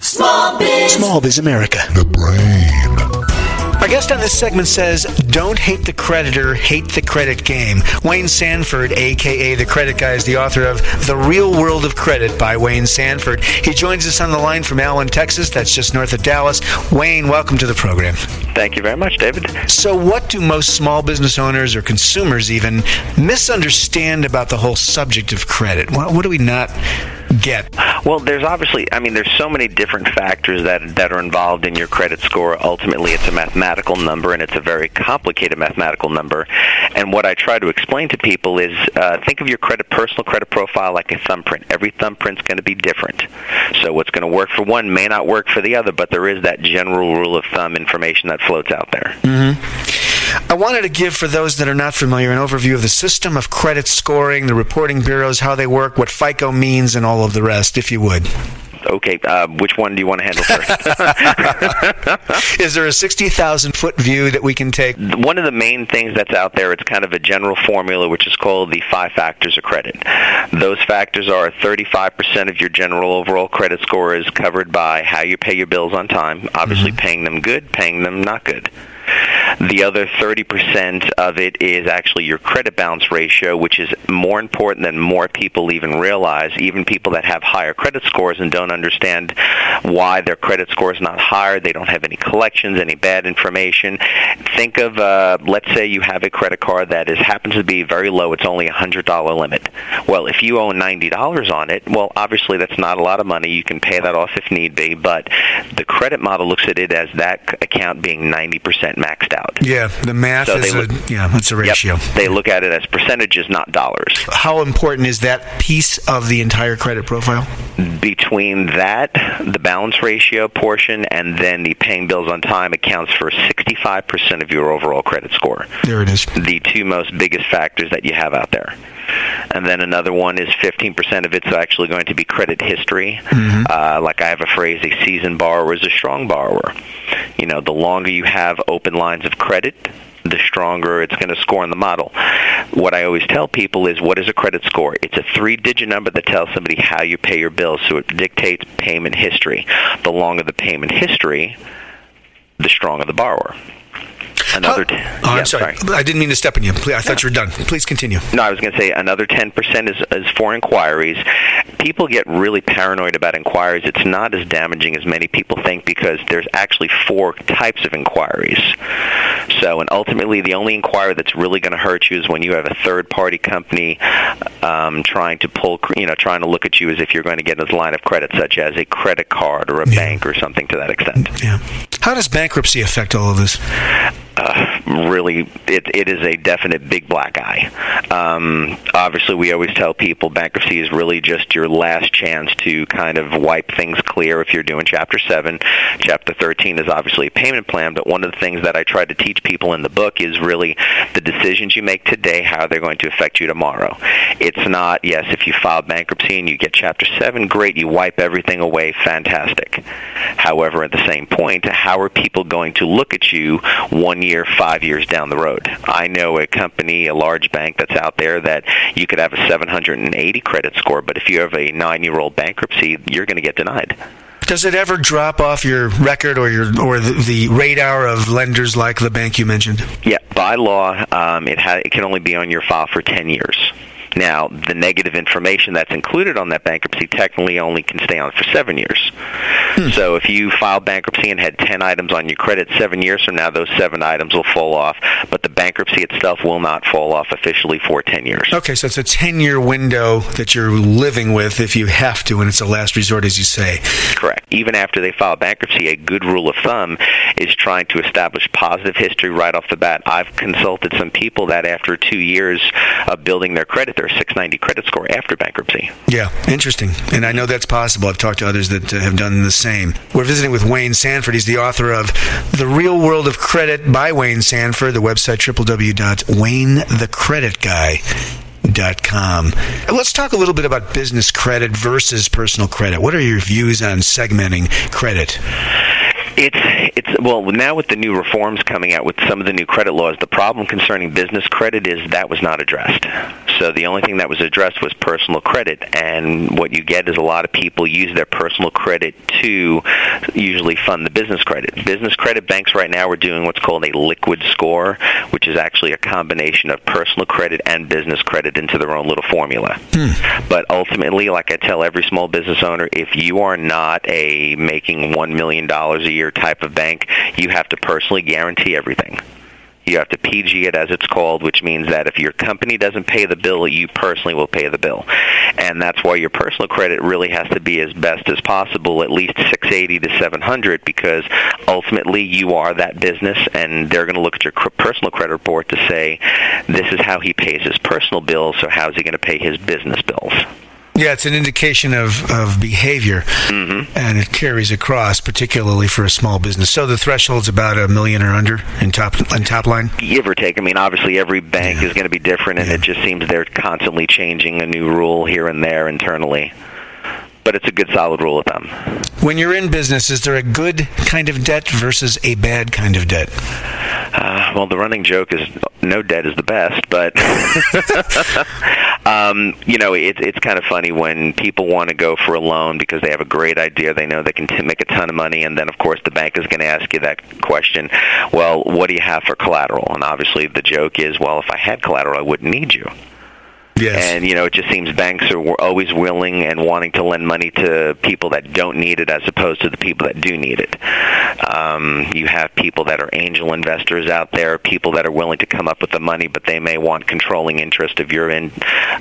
Small Biz. Small Biz America. The brain. Our guest on this segment says, Don't hate the creditor, hate the credit game. Wayne Sanford, aka The Credit Guy, is the author of The Real World of Credit by Wayne Sanford. He joins us on the line from Allen, Texas. That's just north of Dallas. Wayne, welcome to the program. Thank you very much, David. So, what do most small business owners or consumers even misunderstand about the whole subject of credit? What, what do we not get? Well, there's obviously, I mean, there's so many different factors that that are involved in your credit score. Ultimately, it's a mathematical number, and it's a very complicated mathematical number. And what I try to explain to people is, uh, think of your credit personal credit profile like a thumbprint. Every thumbprint's going to be different. So what's going to work for one may not work for the other, but there is that general rule of thumb information that floats out there. Mm-hmm. I wanted to give, for those that are not familiar, an overview of the system of credit scoring, the reporting bureaus, how they work, what FICO means, and all of the rest, if you would. Okay, uh, which one do you want to handle first? Is there a 60,000 foot view that we can take? One of the main things that's out there, it's kind of a general formula which is called the five factors of credit. Those factors are 35% of your general overall credit score is covered by how you pay your bills on time, obviously mm-hmm. paying them good, paying them not good. The other 30% of it is actually your credit balance ratio, which is more important than more people even realize. Even people that have higher credit scores and don't understand why their credit score is not higher, they don't have any collections, any bad information. Think of, uh, let's say you have a credit card that is happens to be very low. It's only a hundred dollar limit. Well, if you owe ninety dollars on it, well, obviously that's not a lot of money. You can pay that off if need be, but the credit model looks at it as that account being ninety percent maxed out. Yeah, the math so is look, a, yeah, it's a ratio. Yep, they look at it as percentages, not dollars. How important is that piece of the entire credit profile? Between that, the balance ratio portion, and then the paying bills on time accounts for 65% of your overall credit score. There it is. The two most biggest factors that you have out there. And then another one is 15% of it's actually going to be credit history. Mm-hmm. Uh, like I have a phrase, a seasoned borrower is a strong borrower. You know, the longer you have open lines of credit, the stronger it's going to score in the model. What I always tell people is what is a credit score? It's a three digit number that tells somebody how you pay your bills, so it dictates payment history. The longer the payment history, the stronger the borrower another. T- oh, yeah, I'm sorry. sorry. I didn't mean to step on you. I thought no. you were done. Please continue. No, I was going to say another 10% is, is for inquiries. People get really paranoid about inquiries. It's not as damaging as many people think because there's actually four types of inquiries. So, and ultimately, the only inquiry that's really going to hurt you is when you have a third-party company um, trying to pull, you know, trying to look at you as if you're going to get a line of credit, such as a credit card or a yeah. bank or something to that extent. Yeah. How does bankruptcy affect all of this? Uh, really, it, it is a definite big black eye. Um, obviously, we always tell people bankruptcy is really just your last chance to kind of wipe things clear if you're doing Chapter 7. Chapter 13 is obviously a payment plan, but one of the things that I try to teach people in the book is really the decisions you make today, how they're going to affect you tomorrow. It's not, yes, if you file bankruptcy and you get Chapter 7, great, you wipe everything away, fantastic. However, at the same point, how are people going to look at you one year, five years down the road? I know a company, a large bank that's out there that you could have a 780 credit score, but if you have a nine-year-old bankruptcy, you're going to get denied. Does it ever drop off your record or your or the, the radar of lenders like the bank you mentioned? Yeah, by law, um, it ha- it can only be on your file for ten years. Now, the negative information that's included on that bankruptcy technically only can stay on for seven years. Hmm. So if you filed bankruptcy and had 10 items on your credit seven years from now, those seven items will fall off, but the bankruptcy itself will not fall off officially for 10 years. Okay, so it's a 10 year window that you're living with if you have to, and it's a last resort, as you say. Correct. Even after they file bankruptcy, a good rule of thumb is trying to establish positive history right off the bat. I've consulted some people that after two years of building their credit, their 690 credit score after bankruptcy. Yeah, interesting. And I know that's possible. I've talked to others that have done the same. We're visiting with Wayne Sanford. He's the author of The Real World of Credit by Wayne Sanford, the website www.wayneTheCreditGuy.com. Let's talk a little bit about business credit versus personal credit. What are your views on segmenting credit? It's it's well now with the new reforms coming out with some of the new credit laws. The problem concerning business credit is that was not addressed. So the only thing that was addressed was personal credit, and what you get is a lot of people use their personal credit to usually fund the business credit. Business credit banks right now are doing what's called a liquid score, which is actually a combination of personal credit and business credit into their own little formula. Hmm. But ultimately, like I tell every small business owner, if you are not a making one million dollars a year type of bank, you have to personally guarantee everything. You have to PG it as it's called, which means that if your company doesn't pay the bill, you personally will pay the bill. And that's why your personal credit really has to be as best as possible, at least 680 to 700, because ultimately you are that business, and they're going to look at your personal credit report to say, this is how he pays his personal bills, so how is he going to pay his business bills? Yeah, it's an indication of, of behavior, mm-hmm. and it carries across, particularly for a small business. So the threshold's about a million or under in top in top line. Give or take. I mean, obviously every bank yeah. is going to be different, and yeah. it just seems they're constantly changing a new rule here and there internally but it's a good solid rule of thumb. When you're in business, is there a good kind of debt versus a bad kind of debt? Uh, well, the running joke is no debt is the best, but um, you know, it, it's kind of funny when people want to go for a loan because they have a great idea, they know they can t- make a ton of money, and then of course the bank is going to ask you that question. Well, what do you have for collateral? And obviously the joke is, well, if I had collateral, I wouldn't need you. Yes. And you know, it just seems banks are always willing and wanting to lend money to people that don't need it, as opposed to the people that do need it. Um, you have people that are angel investors out there, people that are willing to come up with the money, but they may want controlling interest of your in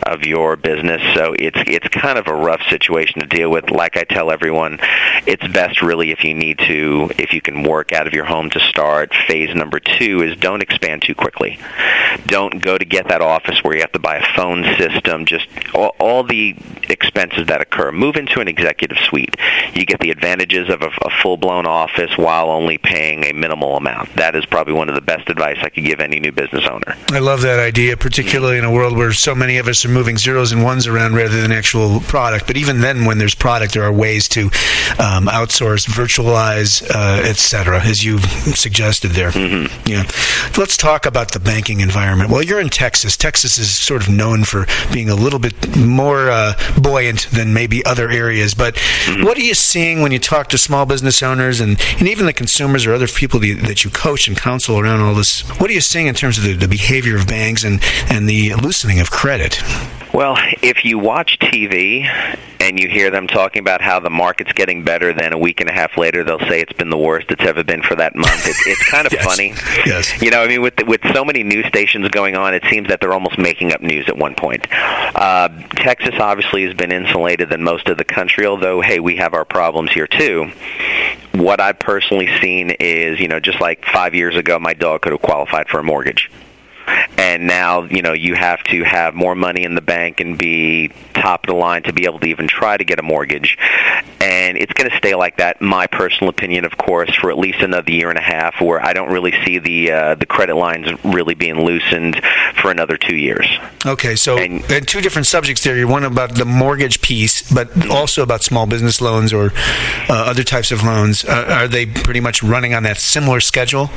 of your business. So it's it's kind of a rough situation to deal with. Like I tell everyone, it's best really if you need to, if you can work out of your home to start. Phase number two is don't expand too quickly. Don't go to get that office where you have to buy a phone system, just all, all the expenses that occur. Move into an executive suite. You get the advantages of a, a full-blown office while only paying a minimal amount. That is probably one of the best advice I could give any new business owner. I love that idea, particularly in a world where so many of us are moving zeros and ones around rather than actual product. But even then, when there's product, there are ways to um, outsource, virtualize, uh, etc., as you suggested there. Mm-hmm. Yeah. Let's talk about the banking environment. Well, you're in Texas. Texas is sort of known for being a little bit more uh, buoyant than maybe other areas. But mm-hmm. what are you seeing when you talk to small business owners and, and even the consumers or other people that you coach and counsel around all this? What are you seeing in terms of the, the behavior of banks and, and the loosening of credit? Well, if you watch TV and you hear them talking about how the market's getting better, then a week and a half later they'll say it's been the worst it's ever been for that month. It's, it's kind of yes. funny. Yes. You know, I mean, with with so many news stations going on, it seems that they're almost making up news at one point. Uh, Texas obviously has been insulated than most of the country, although hey, we have our problems here too. What I've personally seen is, you know, just like five years ago, my dog could have qualified for a mortgage. And now you know you have to have more money in the bank and be top of the line to be able to even try to get a mortgage and it's going to stay like that my personal opinion of course for at least another year and a half where I don't really see the uh, the credit lines really being loosened for another 2 years okay so and, and two different subjects there You're one about the mortgage piece but also about small business loans or uh, other types of loans uh, are they pretty much running on that similar schedule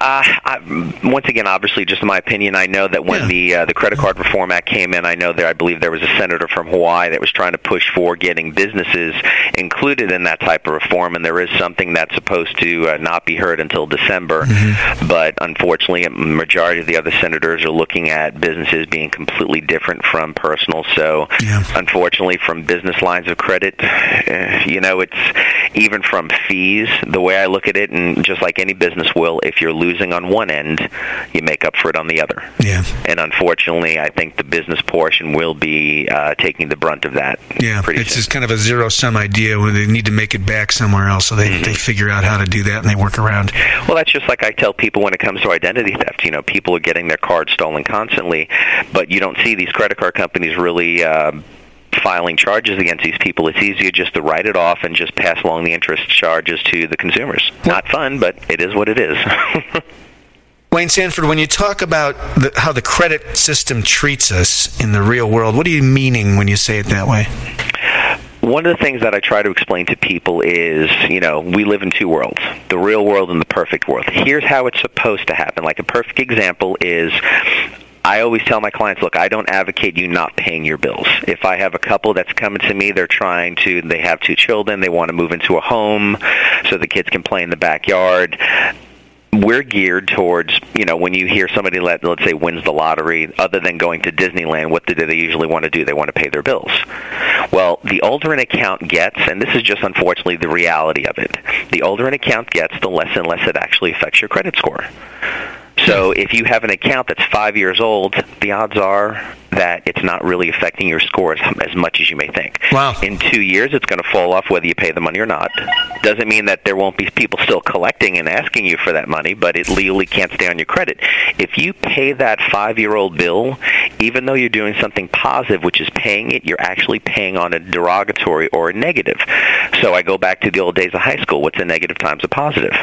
Uh, I, once again, obviously, just my opinion. I know that when yeah. the uh, the Credit Card Reform Act came in, I know there. I believe there was a senator from Hawaii that was trying to push for getting businesses included in that type of reform, and there is something that's supposed to uh, not be heard until December. Mm-hmm. But unfortunately, a majority of the other senators are looking at businesses being completely different from personal. So, yeah. unfortunately, from business lines of credit, uh, you know, it's even from fees. The way I look at it, and just like any business will, if you're losing on one end, you make up for it on the other. Yeah. And unfortunately, I think the business portion will be uh, taking the brunt of that. Yeah. it's just kind of a zero sum idea where they need to make it back somewhere else, so they mm-hmm. they figure out how to do that and they work around. Well, that's just like I tell people when it comes to identity theft. You know, people are getting their cards stolen constantly, but you don't see these credit card companies really. Uh, filing charges against these people. It's easier just to write it off and just pass along the interest charges to the consumers. Not fun, but it is what it is. Wayne Sanford, when you talk about the, how the credit system treats us in the real world, what are you meaning when you say it that way? One of the things that I try to explain to people is, you know, we live in two worlds, the real world and the perfect world. Here's how it's supposed to happen. Like a perfect example is I always tell my clients, look, I don't advocate you not paying your bills. If I have a couple that's coming to me, they're trying to, they have two children, they want to move into a home so the kids can play in the backyard we're geared towards you know when you hear somebody let let's say wins the lottery other than going to Disneyland what do they usually want to do? They want to pay their bills. Well the older an account gets and this is just unfortunately the reality of it the older an account gets the less and less it actually affects your credit score so if you have an account that's five years old, the odds are that it's not really affecting your score as, as much as you may think. Wow. In two years, it's going to fall off whether you pay the money or not. Doesn't mean that there won't be people still collecting and asking you for that money, but it legally can't stay on your credit. If you pay that five-year-old bill, even though you're doing something positive, which is paying it, you're actually paying on a derogatory or a negative. So I go back to the old days of high school. What's a negative times a positive?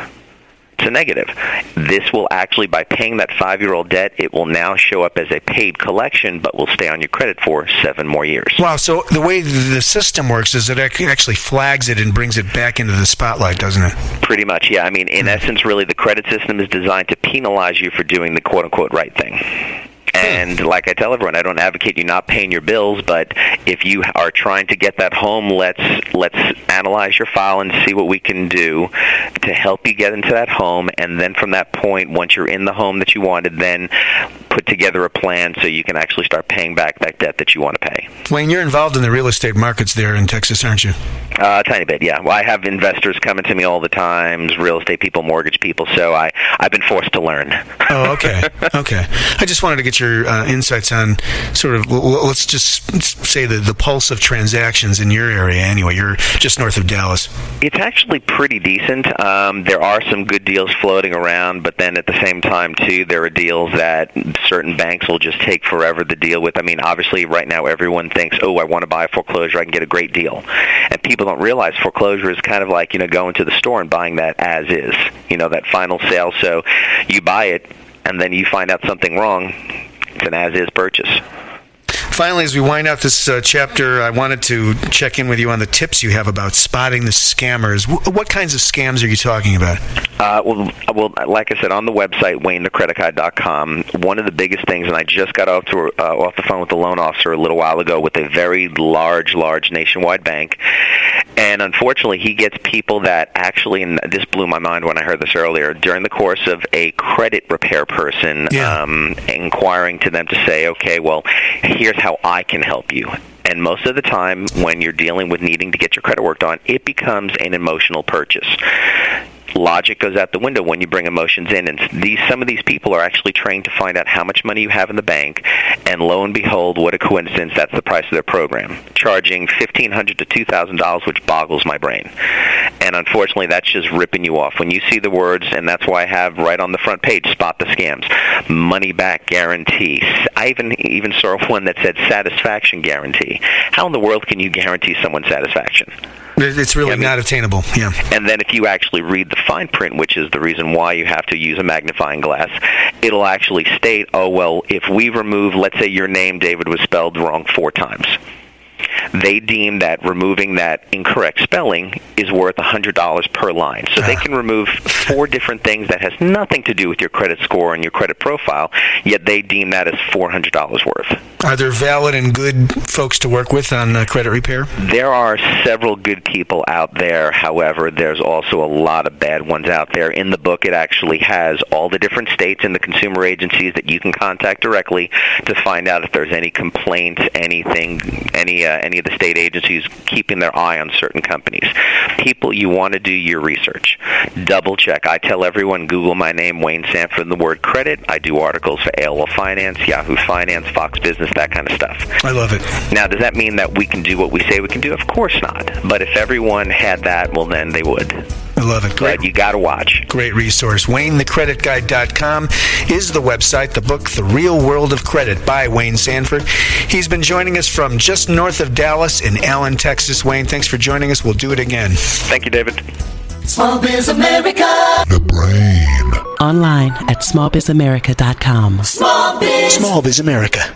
To negative. This will actually, by paying that five-year-old debt, it will now show up as a paid collection, but will stay on your credit for seven more years. Wow! So the way the system works is it actually flags it and brings it back into the spotlight, doesn't it? Pretty much, yeah. I mean, in mm-hmm. essence, really, the credit system is designed to penalize you for doing the quote-unquote right thing. And like I tell everyone, I don't advocate you not paying your bills, but if you are trying to get that home, let's let's analyze your file and see what we can do to help you get into that home. And then from that point, once you're in the home that you wanted, then put together a plan so you can actually start paying back that debt that you want to pay. Wayne, you're involved in the real estate markets there in Texas, aren't you? Uh, a tiny bit, yeah. Well, I have investors coming to me all the time, real estate people, mortgage people. So I I've been forced to learn. oh, okay, okay. I just wanted to get your uh, insights on sort of let's just say the the pulse of transactions in your area. Anyway, you're just north of Dallas. It's actually pretty decent. Um, there are some good deals floating around, but then at the same time too, there are deals that certain banks will just take forever to deal with. I mean, obviously, right now everyone thinks, "Oh, I want to buy a foreclosure. I can get a great deal," and people don't realize foreclosure is kind of like you know going to the store and buying that as is. You know, that final sale. So you buy it, and then you find out something wrong. It's an as-is purchase. Finally, as we wind out this uh, chapter, I wanted to check in with you on the tips you have about spotting the scammers. W- what kinds of scams are you talking about? Uh, well, well, like I said, on the website WayneTheCreditGuy.com, one of the biggest things, and I just got off to uh, off the phone with the loan officer a little while ago with a very large, large nationwide bank, and unfortunately, he gets people that actually, and this blew my mind when I heard this earlier, during the course of a credit repair person yeah. um, inquiring to them to say, okay, well, here's how I can help you. And most of the time, when you're dealing with needing to get your credit worked on, it becomes an emotional purchase logic goes out the window when you bring emotions in. And these some of these people are actually trained to find out how much money you have in the bank, and lo and behold, what a coincidence! That's the price of their program, charging fifteen hundred to two thousand dollars, which boggles my brain. And unfortunately, that's just ripping you off when you see the words, and that's why I have right on the front page, "Spot the scams," money back guarantee. I even even saw one that said satisfaction guarantee. How in the world can you guarantee someone satisfaction? It's really not attainable. Yeah. And then if you actually read the fine print, which is the reason why you have to use a magnifying glass, it'll actually state, oh well, if we remove, let's say your name, David, was spelled wrong four times. they deem that removing that incorrect spelling is worth $100 per line. So they ah. can remove four different things that has nothing to do with your credit score and your credit profile, yet they deem that as $400 worth. Are there valid and good folks to work with on uh, credit repair? There are several good people out there. However, there's also a lot of bad ones out there. In the book, it actually has all the different states and the consumer agencies that you can contact directly to find out if there's any complaints, anything, any uh, any of the state agencies keeping their eye on certain companies. People, you want to do your research. Double check. I tell everyone, Google my name, Wayne Sanford, and the word credit. I do articles for AOL Finance, Yahoo Finance, Fox Business, that kind of stuff. I love it. Now, does that mean that we can do what we say we can do? Of course not. But if everyone had that, well, then they would. I love it. Great. But you got to watch. Great resource. WayneTheCreditGuy.com is the website. The book, The Real World of Credit by Wayne Sanford. He's been joining us from just north of Dallas in Allen, Texas. Wayne, thanks for joining us. We'll do it again. Thank you, David. Small Biz America. The brain. Online at smallbizamerica.com. Small Biz. Small Biz America.